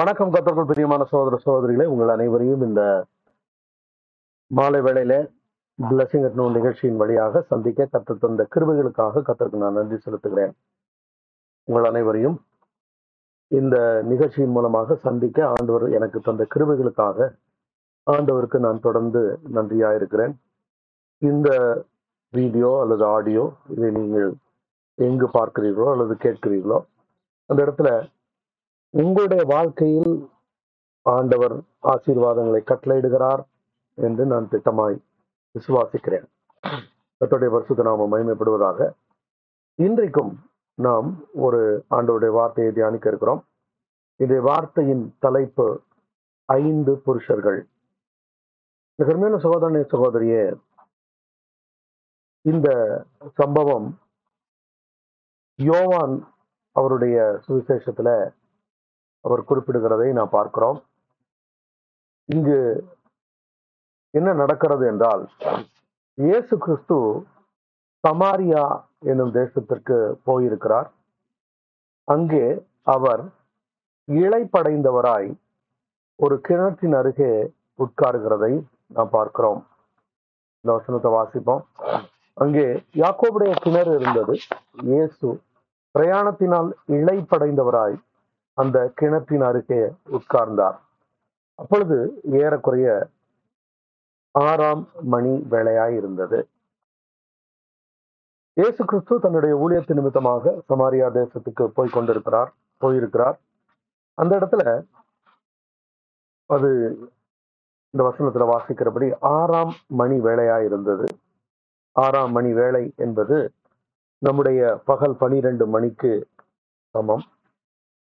வணக்கம் கத்தர்கள் பிரியமான சோதர சோதரிகளை உங்கள் அனைவரையும் இந்த மாலை வேளையில பிளஸிங் அட்னூன் நிகழ்ச்சியின் வழியாக சந்திக்க கற்று தந்த கிருபைகளுக்காக கத்தருக்கு நான் நன்றி செலுத்துகிறேன். உங்கள் அனைவரையும் இந்த நிகழ்ச்சியின் மூலமாக சந்திக்க ஆண்டவர் எனக்கு தந்த கிருபைகளுக்காக ஆண்டவருக்கு நான் தொடர்ந்து நன்றியா இருக்கிறேன் இந்த வீடியோ அல்லது ஆடியோ இதை நீங்கள் எங்கு பார்க்கிறீர்களோ அல்லது கேட்கிறீர்களோ அந்த இடத்துல உங்களுடைய வாழ்க்கையில் ஆண்டவர் ஆசீர்வாதங்களை கட்டளையிடுகிறார் என்று நான் திட்டமாய் விசுவாசிக்கிறேன். கத்தோடைய பரிசுத்த நாம மகிமைப்படுவதாக. இன்றைக்கும் நாம் ஒரு ஆண்டவருடைய வார்த்தையை தியானிக்க இருக்கிறோம். இந்த வார்த்தையின் தலைப்பு ஐந்து புருஷர்கள். கருமையான சகோதரனே சகோதரியே இந்த சம்பவம் யோவான் அவருடைய சுவிசேஷத்துல அவர் குறிப்பிடுகிறதை நாம் பார்க்கிறோம். இங்கு என்ன நடக்கிறது என்றால் இயேசு கிறிஸ்து சமாரியா என்னும் தேசத்திற்கு போயிருக்கிறார். அங்கே அவர் இழைப்படைந்தவராய் ஒரு கிணற்றின் அருகே உட்காருகிறதை நாம் பார்க்கிறோம். இந்த வசனத்தை வாசிப்போம். அங்கே யாக்கோபுடைய கிணறு இருந்தது. இயேசு பிரயாணத்தினால் இழைப்படைந்தவராய் அந்த கிணற்றின் அருகே உட்கார்ந்தார். அப்பொழுது ஏறக்குறைய ஆறாம் மணி வேளையாய் இருந்தது. இயேசு கிறிஸ்து தன்னுடைய ஊழியத்து நிமித்தமாக சமாரியா தேசத்துக்கு போய் கொண்டிருக்கிறார் போயிருக்கிறார். அந்த இடத்துல அது இந்த வசனத்துல வாசிக்கிறபடி ஆறாம் மணி வேலையா இருந்தது. ஆறாம் மணி வேலை என்பது நம்முடைய பகல் பனிரெண்டு மணிக்கு சமம்.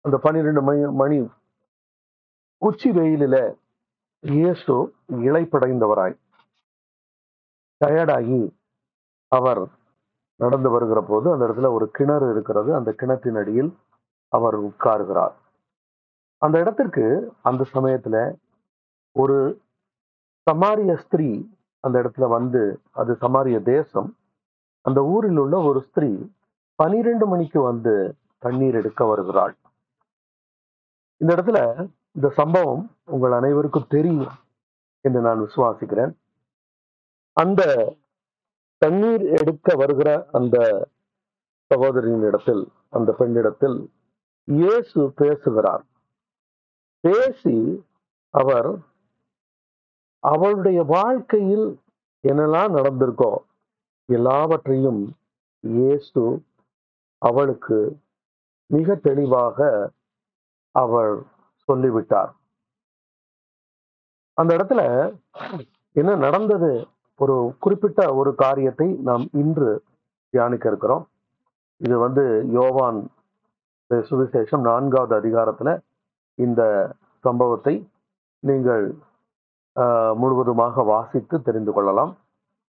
அந்த பன்னிரெண்டு மணி மணி உச்சி வெயிலில் இயேசு இழைப்படைந்தவராய் டயர்டாகி அவர் நடந்து வருகிற போது அந்த இடத்துல ஒரு கிணறு இருக்கிறது. அந்த கிணற்றின் அடியில் அவர் உட்காருகிறார். அந்த இடத்திற்கு அந்த சமயத்துல ஒரு சமாரிய ஸ்திரீ அந்த இடத்துல வந்து அது சமாரிய தேசம் அந்த ஊரில் உள்ள ஒரு ஸ்திரீ பனிரெண்டு மணிக்கு வந்து தண்ணீர் எடுக்க வருகிறாள். இந்த இடத்துல இந்த சம்பவம் உங்கள் அனைவருக்கும் தெரியும் என்று நான் விசுவாசிக்கிறேன். அந்த தண்ணீர் எடுக்க வருகிற அந்த சகோதரியின் இடத்தில் அந்த பெண்ணிடத்தில் இயேசு பேசுகிறார். பேசி அவர் அவளுடைய வாழ்க்கையில் என்னெல்லாம் நடந்திருக்கோ எல்லாவற்றையும் இயேசு அவளுக்கு மிக தெளிவாக அவர் சொல்லிவிட்டார். அந்த இடத்துல என்ன நடந்தது? ஒரு குறிப்பிட்ட ஒரு காரியத்தை நாம் இன்று தியானிக்க இருக்கிறோம். இது வந்து யோவான் சுவிசேஷம் நான்காவது அதிகாரத்துல இந்த சம்பவத்தை நீங்கள் ஆஹ், முழுவதுமாக வாசித்து தெரிந்து கொள்ளலாம்.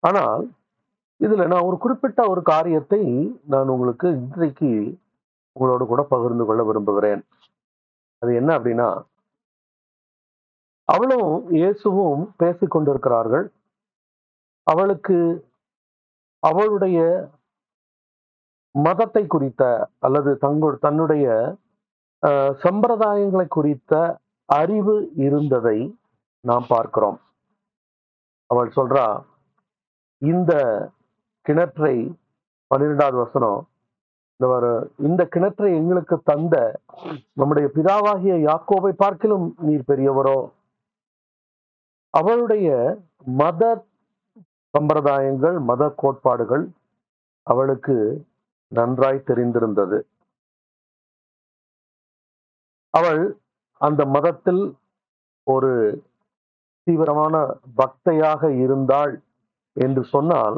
ஆனால் இதுல நான் ஒரு குறிப்பிட்ட ஒரு காரியத்தை நான் உங்களுக்கு இன்றைக்கு உங்களோடு கூட பகிர்ந்து கொள்ள விரும்புகிறேன். அது என்ன அப்படின்னா அவளும் இயேசுவும் பேசிக்கொண்டிருக்கிறார்கள். அவளுக்கு அவளுடைய மதத்தை குறித்த அல்லது தங்கு தன்னுடைய சம்பிரதாயங்களை குறித்த அறிவு இருந்ததை நாம் பார்க்கிறோம். அவள் சொல்றா இந்த கிணற்றை பன்னிரெண்டாவது வசனம் இந்த இந்த கிணற்றை எங்களுக்கு தந்த நம்முடைய பிதாவாகிய யாக்கோவை பார்க்கிலும் நீர் பெரியவரோ? அவளுடைய மத சம்பிரதாயங்கள் மத கோட்பாடுகள் அவளுக்கு நன்றாய் தெரிந்திருந்தது. அவள் அந்த மதத்தில் ஒரு தீவிரமான பக்தையாக இருந்தாள் என்று சொன்னால்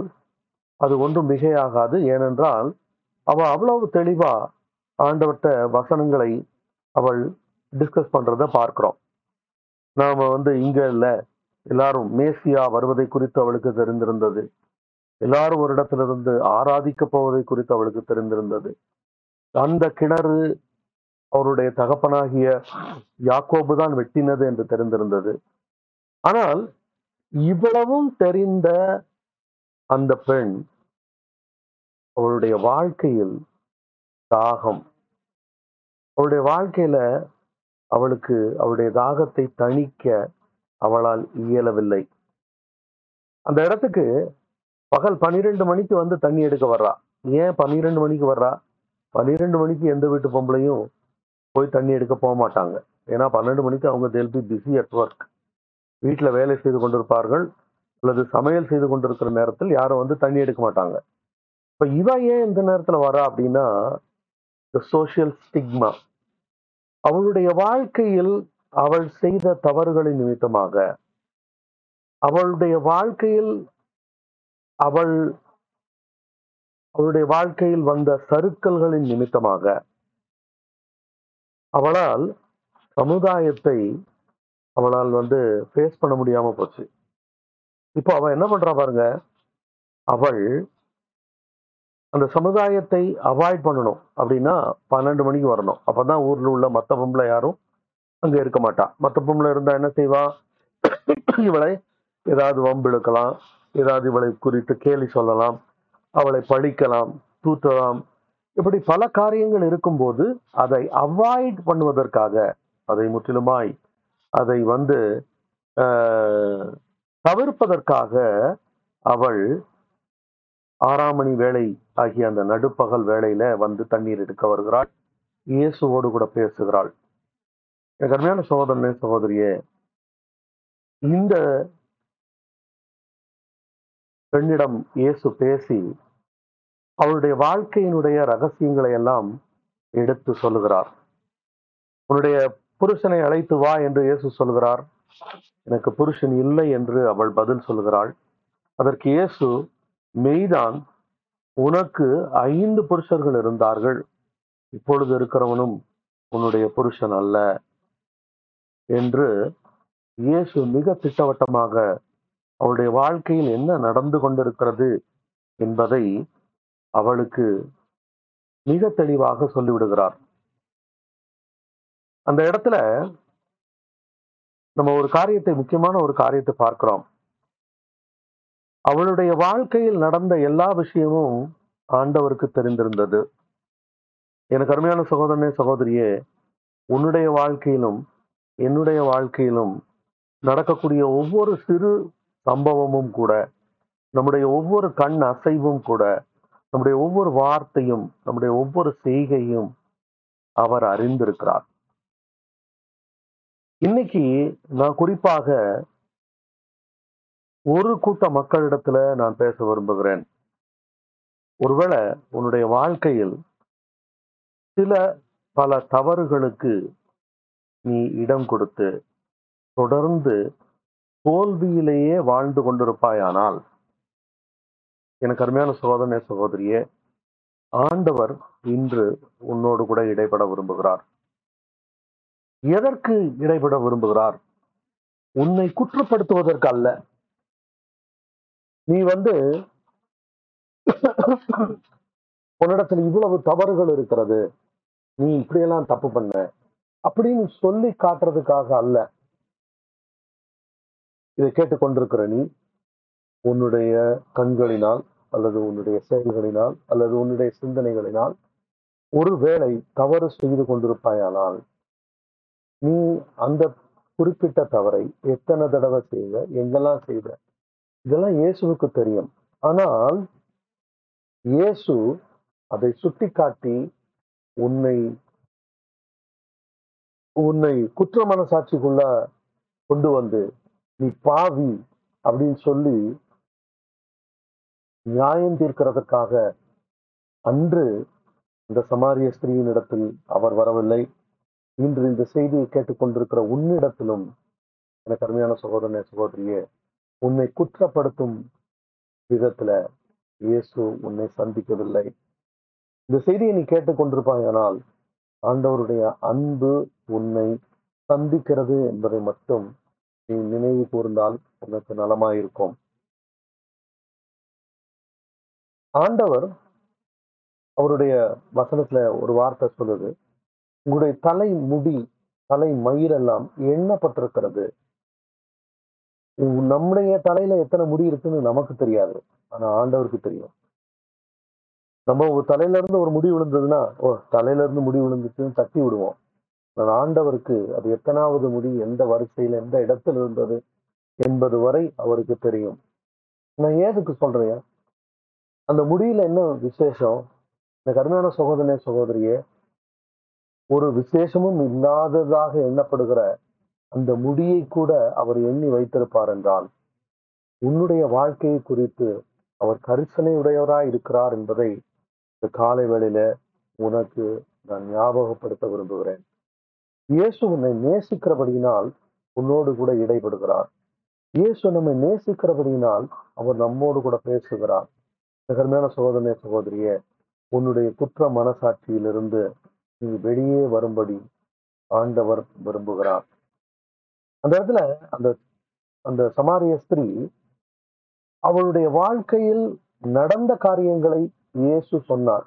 அது ஒன்றும் மிகையாகாது. ஏனென்றால் அவள் அவ்வளவு தெளிவாக ஆண்டவர்கிட்ட வசனங்களை அவள் டிஸ்கஸ் பண்ணுறத பார்க்குறோம். நாம் வந்து இங்கே இல்லை. எல்லாரும் மேசியா வருவதை குறித்து அவளுக்கு தெரிந்திருந்தது. எல்லாரும் ஒரு இடத்திலிருந்து ஆராதிக்க போவதை குறித்து அவளுக்கு தெரிந்திருந்தது. அந்த கிணறு அவருடைய தகப்பனாகிய யாக்கோபு தான் வெட்டினது என்று தெரிந்திருந்தது. ஆனால் இவ்வளவும் தெரிந்த அந்த பெண் அவளுடைய வாழ்க்கையில் தாகம். அவளுடைய வாழ்க்கையில அவளுக்கு அவளுடைய தாகத்தை தணிக்க அவளால் இயலவில்லை. அந்த இடத்துக்கு பகல் பன்னிரெண்டு மணிக்கு வந்து தண்ணி எடுக்க வர்றா. ஏன் பன்னிரெண்டு மணிக்கு வர்றா? பன்னிரெண்டு மணிக்கு எந்த வீட்டு பொம்பளையும் போய் தண்ணி எடுக்க போக மாட்டாங்க. ஏன்னா பன்னெண்டு மணிக்கு அவங்க they'll be busy at work வீட்டில் வேலை செய்து கொண்டிருப்பார்கள் அல்லது சமையல் செய்து கொண்டிருக்கிற நேரத்தில் யாரும் வந்து தண்ணி எடுக்க மாட்டாங்க. இப்போ இவ ஏன் இந்த நேரத்தில் வரா அப்படின்னா சோசியல் ஸ்டிக்மா அவளுடைய வாழ்க்கையில் அவள் செய்த தவறுகளின் நிமித்தமாக. அவளுடைய வாழ்க்கையில் அவள் அவளுடைய வாழ்க்கையில் வந்த சருக்கல்களின் நிமித்தமாக. அவளால் சமுதாயத்தை அவளால் வந்து ஃபேஸ் பண்ண முடியாம போச்சு. இப்போ அவன் என்ன பண்றா பாருங்க அவள் அந்த சமுதாயத்தை அவாய்ட் பண்ணணும். அப்படின்னா பன்னெண்டு மணிக்கு வரணும். அப்பதான் ஊர்ல உள்ள மற்ற பொம்பளை யாரும் அங்க இருக்க மாட்டா. மற்ற பொம்பளை இருந்தா என்ன செய்வா? இவளை ஏதாவது வம்பிழுக்கலாம். ஏதாவது இவளை குறித்து கேலி சொல்லலாம். அவளை பழிக்கலாம். தூத்தலாம். இப்படி பல காரியங்கள் இருக்கும்போது அதை அவாய்ட் பண்ணுவதற்காக அதை முற்றிலுமாய் அதை வந்து தவிர்ப்பதற்காக அவள் ஆறாம் மணி வேலை ஆகிய அந்த நடுப்பகல் வேளையில வந்து தண்ணீர் எடுக்க வருகிறாள். இயேசுவோடு கூட பேசுகிறாள். எனக்கு அருமையான சகோதரனே சகோதரியே இந்த பெண்ணிடம் இயேசு பேசி அவளுடைய வாழ்க்கையினுடைய ரகசியங்களை எல்லாம் எடுத்து சொல்லுகிறார். உன்னுடைய புருஷனை அழைத்து வா என்று இயேசு சொல்கிறார் எனக்கு புருஷன் இல்லை என்று அவள் பதில் சொல்கிறாள் அதற்கு இயேசு மெய்தான் உனக்கு ஐந்து புருஷர்கள் இருந்தார்கள். இப்பொழுது இருக்கிறவனும் உன்னுடைய புருஷன் அல்ல என்று இயேசு மிக திட்டவட்டமாக அவளுடைய வாழ்க்கையில் என்ன நடந்து கொண்டிருக்கிறது என்பதை அவளுக்கு மிக தெளிவாக சொல்லிவிடுகிறார். அந்த இடத்துல நம்ம ஒரு காரியத்தை முக்கியமான ஒரு காரியத்தை பார்க்கிறோம். அவளுடைய வாழ்க்கையில் நடந்த எல்லா விஷயமும் ஆண்டவருக்கு தெரிந்திருந்தது. எனக்கு அருமையான சகோதரனே சகோதரியே உன்னுடைய வாழ்க்கையிலும் என்னுடைய வாழ்க்கையிலும் நடக்கக்கூடிய ஒவ்வொரு சிறு சம்பவமும் கூட நம்முடைய ஒவ்வொரு கண் அசைவும் கூட நம்முடைய ஒவ்வொரு வார்த்தையும் நம்முடைய ஒவ்வொரு செய்கையும் அவர் அறிந்திருக்கிறார். இன்னைக்கு நான் குறிப்பாக ஒரு கூட்ட மக்களிடத்துல நான் பேச விரும்புகிறேன். ஒருவேளை உன்னுடைய வாழ்க்கையில் சில பல தவறுகளுக்கு நீ இடம் கொடுத்து தொடர்ந்து தோல்வியிலேயே வாழ்ந்து கொண்டிருப்பாயானால் எனக்கு அருமையான சகோதரனே சகோதரியே ஆண்டவர் இன்று உன்னோடு கூட இடைப்பட விரும்புகிறார். எதற்கு இடைப்பட விரும்புகிறார்? உன்னை குற்றப்படுத்துவதற்கு அல்ல. நீ வந்து உன்னிடத்துல இவ்வளவு தவறுகள் இருக்கிறது. நீ இப்படியெல்லாம் தப்பு பண்ண. அப்படின்னு சொல்லி காட்டுறதுக்காக அல்ல. இதை கேட்டுக்கொண்டிருக்கிற நீ உன்னுடைய கண்களினால் அல்லது உன்னுடைய செயல்களினால் அல்லது உன்னுடைய சிந்தனைகளினால் ஒருவேளை தவறு செய்து கொண்டிருப்பாயானால் நீ அந்த குறிப்பிட்ட தவறை எத்தனை தடவை செய்த எங்கெல்லாம் செய்த இதெல்லாம் இயேசுவுக்கு தெரியும். ஆனால் இயேசு அதை சுட்டிக்காட்டி உன்னை உன்னை குற்ற மனசாட்சிக்குள்ள கொண்டு வந்து நீ பாவி அப்படின்னு சொல்லி நியாயம் தீர்க்கிறதுக்காக அன்று இந்த சமாரிய ஸ்திரீயின் இடத்தில் அவர் வரவில்லை. இன்று இந்த செய்தியை கேட்டுக்கொண்டிருக்கிற உன்னிடத்திலும் எனக்கு அருமையான சகோதரனே சகோதரியே உன்னை குற்றப்படுத்தும் விதத்துல இயேசு உன்னை சந்திக்கவில்லை. இந்த செய்தியை நீ கேட்டுக்கொண்டிருப்பாயானால் ஆண்டவருடைய அன்பு உன்னை சந்திக்கிறது என்பதை மட்டும் நீ நினைவு கூர்ந்தால் உனக்கு நலமாயிருக்கும். ஆண்டவர் அவருடைய வசனத்துல ஒரு வார்த்தை சொல்லுது. உங்களுடைய தலை முடி தலை மயிரெல்லாம் எண்ணப்பட்டிருக்கிறது. நம்முடைய தலையில எத்தனை முடி இருக்குன்னு நமக்கு தெரியாது. ஆனா ஆண்டவருக்கு தெரியும். நம்ம ஒரு தலையில இருந்து ஒரு முடி விழுந்ததுன்னா ஓ தலையில இருந்து முடி விழுந்துச்சுன்னு தட்டி விடுவோம். நான் ஆண்டவருக்கு அது எத்தனாவது முடி எந்த வரிசையில எந்த இடத்துல இருந்தது என்பது வரை அவருக்கு தெரியும். நான் ஏதுக்கு சொல்றேன். அந்த முடியில என்ன விசேஷம்? இந்த கருமையான சகோதரனே சகோதரியே ஒரு விசேஷமும் இல்லாததாக எண்ணப்படுகிற அந்த முடியை கூட அவர் எண்ணி வைத்திருப்பார் என்றால் உன்னுடைய வாழ்க்கையை குறித்து அவர் கரிசனை உடையவராய் இருக்கிறார் என்பதை இந்த காலை வேளையில உனக்கு நான் ஞாபகப்படுத்த விரும்புகிறேன். இயேசு உன்னை நேசிக்கிறபடியினால் உன்னோடு கூட இடைபடுகிறார். இயேசு நம்மை நேசிக்கிறபடியினால் அவர் நம்மோடு கூட பேசுகிறார். நிகழ்மையான சகோதரனே சகோதரியே உன்னுடைய குற்ற மனசாட்சியிலிருந்து நீ வெளியே வரும்படி ஆண்டவர் விரும்புகிறார். அந்த இடத்துல அந்த அந்த சமாரிய ஸ்திரீ அவளுடைய வாழ்க்கையில் நடந்த காரியங்களை இயேசு சொன்னார்.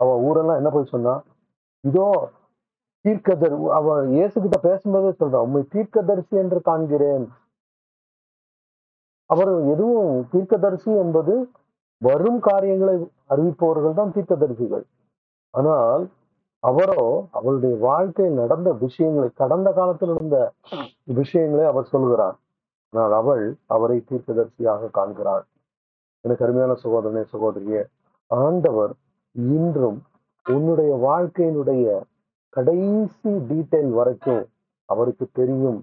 அவ ஊரெல்லாம் என்ன போய் சொன்னா இதோ தீர்க்கதர் அவ இயேசு கிட்ட பேசும்போதே சொல்றா உண்மை தீர்க்கதரிசி என்று காண்கிறேன். அவர் எதுவும் தீர்க்கதரிசி என்பது வரும் காரியங்களை அறிவிப்பவர்கள் தான் தீர்க்கதரிசிகள். ஆனால் அவரோ அவருடைய வாழ்க்கையில் நடந்த விஷயங்களை கடந்த காலத்தில் நடந்த விஷயங்களை அவர் சொல்கிறார். ஆனால் அவள் அவரை தீர்க்கதரிசியாக காண்கிறாள். எனக்கு அருமையான சகோதரனே சகோதரிய ஆண்டவர் இன்றும் உன்னுடைய வாழ்க்கையினுடைய கடைசி டீட்டெயில் வரைக்கும் அவருக்கு தெரியும்.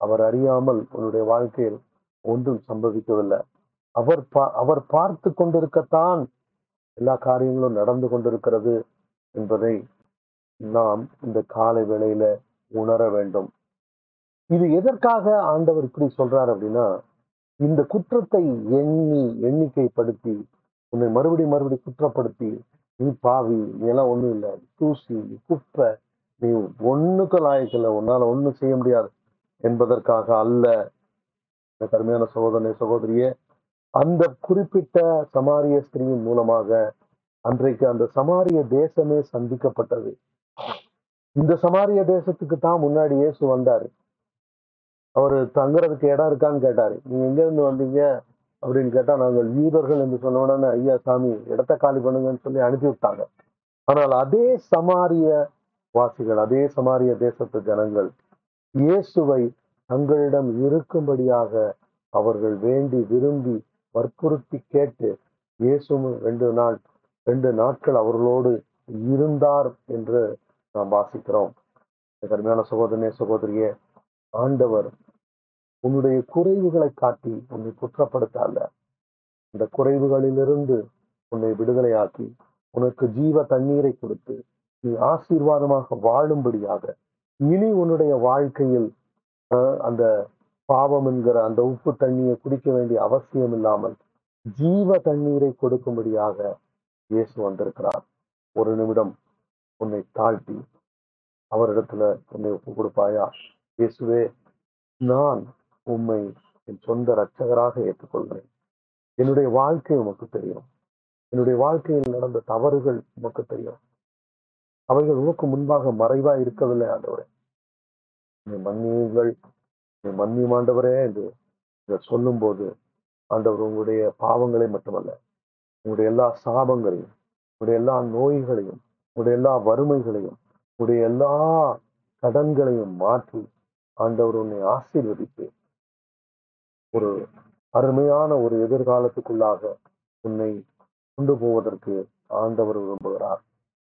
அவர் அறியாமல் உன்னுடைய வாழ்க்கையில் ஒன்றும் சம்பவிக்கவில்லை. அவர் பா அவர் பார்த்து கொண்டிருக்கத்தான் எல்லா காரியங்களும் நடந்து கொண்டிருக்கிறது. என்பதை நாம் இந்த காலை வேளையில உணர வேண்டும். இது எதற்காக ஆண்டவர் இப்படி சொல்றார் அப்படின்னா இந்த குற்றத்தை எண்ணி எண்ணிக்கைப்படுத்தி உன்னை மறுபடி மறுபடி குற்றப்படுத்தி நீ பாவி நீ எல்லாம் ஒண்ணும் இல்லை தூசி நீ குப்பை நீ ஒண்ணுக்கு லாயக்கில்லை உன்னால ஒண்ணும் செய்ய முடியாது என்பதற்காக அல்ல இந்த கருமையான சகோதரனை சகோதரியே அந்த குறிப்பிட்ட சமாரிய ஸ்திரீயின் மூலமாக அன்றைக்கு அந்த சமாரிய தேசமே சந்திக்கப்பட்டது. இந்த சமாரிய தேசத்துக்கு தான் முன்னாடி இயேசு வந்தாரு. அவரு தங்குறதுக்கு இடம் இருக்கான்னு கேட்டாரு. நீங்க எங்க இருந்து வந்தீங்க? அப்படின்னு கேட்டா நாங்கள் யூதர்கள் என்று சொன்ன உடனே ஐயா சாமி இடத்த காலி பண்ணுங்கன்னு சொல்லி அனுப்பி விட்டாங்க. ஆனால் அதே சமாரிய வாசிகள் அதே சமாரிய தேசத்து ஜனங்கள் இயேசுவை தங்களிடம் இருக்கும்படியாக அவர்கள் வேண்டி விரும்பி வற்புறுத்தி கேட்டு இயேசுவும் ரெண்டு நாள் ரெண்டு நாட்கள் அவர்களோடு இருந்தார் என்று நாம் வாசிக்கிறோம். கருமையான சகோதரனே சகோதரியே ஆண்டவர் உன்னுடைய குறைவுகளை காட்டி உன்னை குற்றப்படுத்த அல்ல இந்த குறைவுகளிலிருந்து உன்னை விடுதலையாக்கி உனக்கு ஜீவ தண்ணீரை கொடுத்து நீ ஆசீர்வாதமாக வாழும்படியாக இனி உன்னுடைய வாழ்க்கையில் அஹ், அந்த பாவம் என்கிற அந்த உப்பு தண்ணியை குடிக்க வேண்டிய அவசியம் இல்லாமல் ஜீவ தண்ணீரை கொடுக்கும்படியாக இயேசு வந்திருக்கிறார். ஒரு நிமிடம் உன்னை தாழ்த்தி அவரிடத்துல உன்னை ஒப்பு கொடுப்பாயா? இயேசுவே நான் உம்மை என் சொந்த இரட்சகராக ஏற்றுக்கொள்கிறேன். என்னுடைய வாழ்க்கை உமக்கு தெரியும். என்னுடைய வாழ்க்கையில் நடந்த தவறுகள் உமக்கு தெரியும். அவைகள் உமக்கு முன்பாக மறைவா இருக்கவில்லை ஆண்டவரே. நீ மன்னியுங்கள். நீ மன்னியும் ஆண்டவரே என்று சொல்லும் போது ஆண்டவர் உங்களுடைய பாவங்களை மட்டுமல்ல உங்களுடைய எல்லா சாபங்களையும் உங்களுடைய எல்லா நோய்களையும் உங்களுடைய எல்லா வறுமைகளையும் உங்களுடைய எல்லா கடன்களையும் மாற்றி ஆண்டவர் உன்னை ஆசீர்வதித்து ஒரு அருமையான ஒரு எதிர்காலத்துக்குள்ளாக உன்னை கொண்டு போவதற்கு ஆண்டவர் விரும்புகிறார்.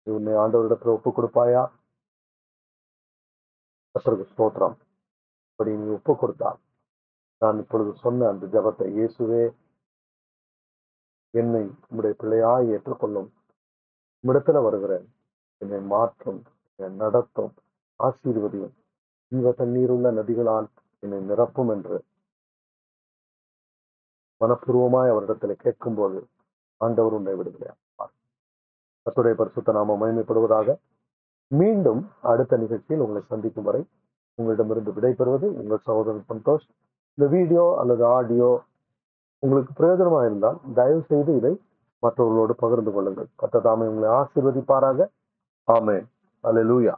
உன்னை ஆண்டவரிடத்துல ஒப்பு கொடுப்பாயா கர்த்தருக்கு ஸ்தோத்திரம். அப்படி நீ ஒப்பு கொடுத்தால் நான் இப்பொழுது சொன்ன அந்த ஜபத்தை இயேசுவே என்னை உம்முடைய பிள்ளையாய் ஏற்றுக்கொள்ளும். உம்மிடத்துல வருகிறேன் என்னை மாற்றும் என்னை நடத்தும் ஆசீர்வதியும். ஜீவ தண்ணீருள்ள நதிகளால் என்னை நிரப்பும் என்று மனப்பூர்வமாய் அவரிடத்தில் கேட்கும்போது ஆண்டவர் உன்னை விடுதலையார் கர்த்தருடைய பரிசுத்த நாம மயமைப்படுவதாக மீண்டும் அடுத்த நிகழ்ச்சியில் உங்களை சந்திக்கும் வரை உங்களிடமிருந்து விடைபெறுவது உங்கள் சகோதரன் சந்தோஷ். இந்த வீடியோ அல்லது ஆடியோ உங்களுக்கு பிரயோஜனமாக இருந்தால் தயவு செய்து இதை மற்றவர்களோடு பகிர்ந்து கொள்ளுங்கள். கத்த தாமே உங்களை ஆசீர்வதிப்பாராக. ஆமென். லூயா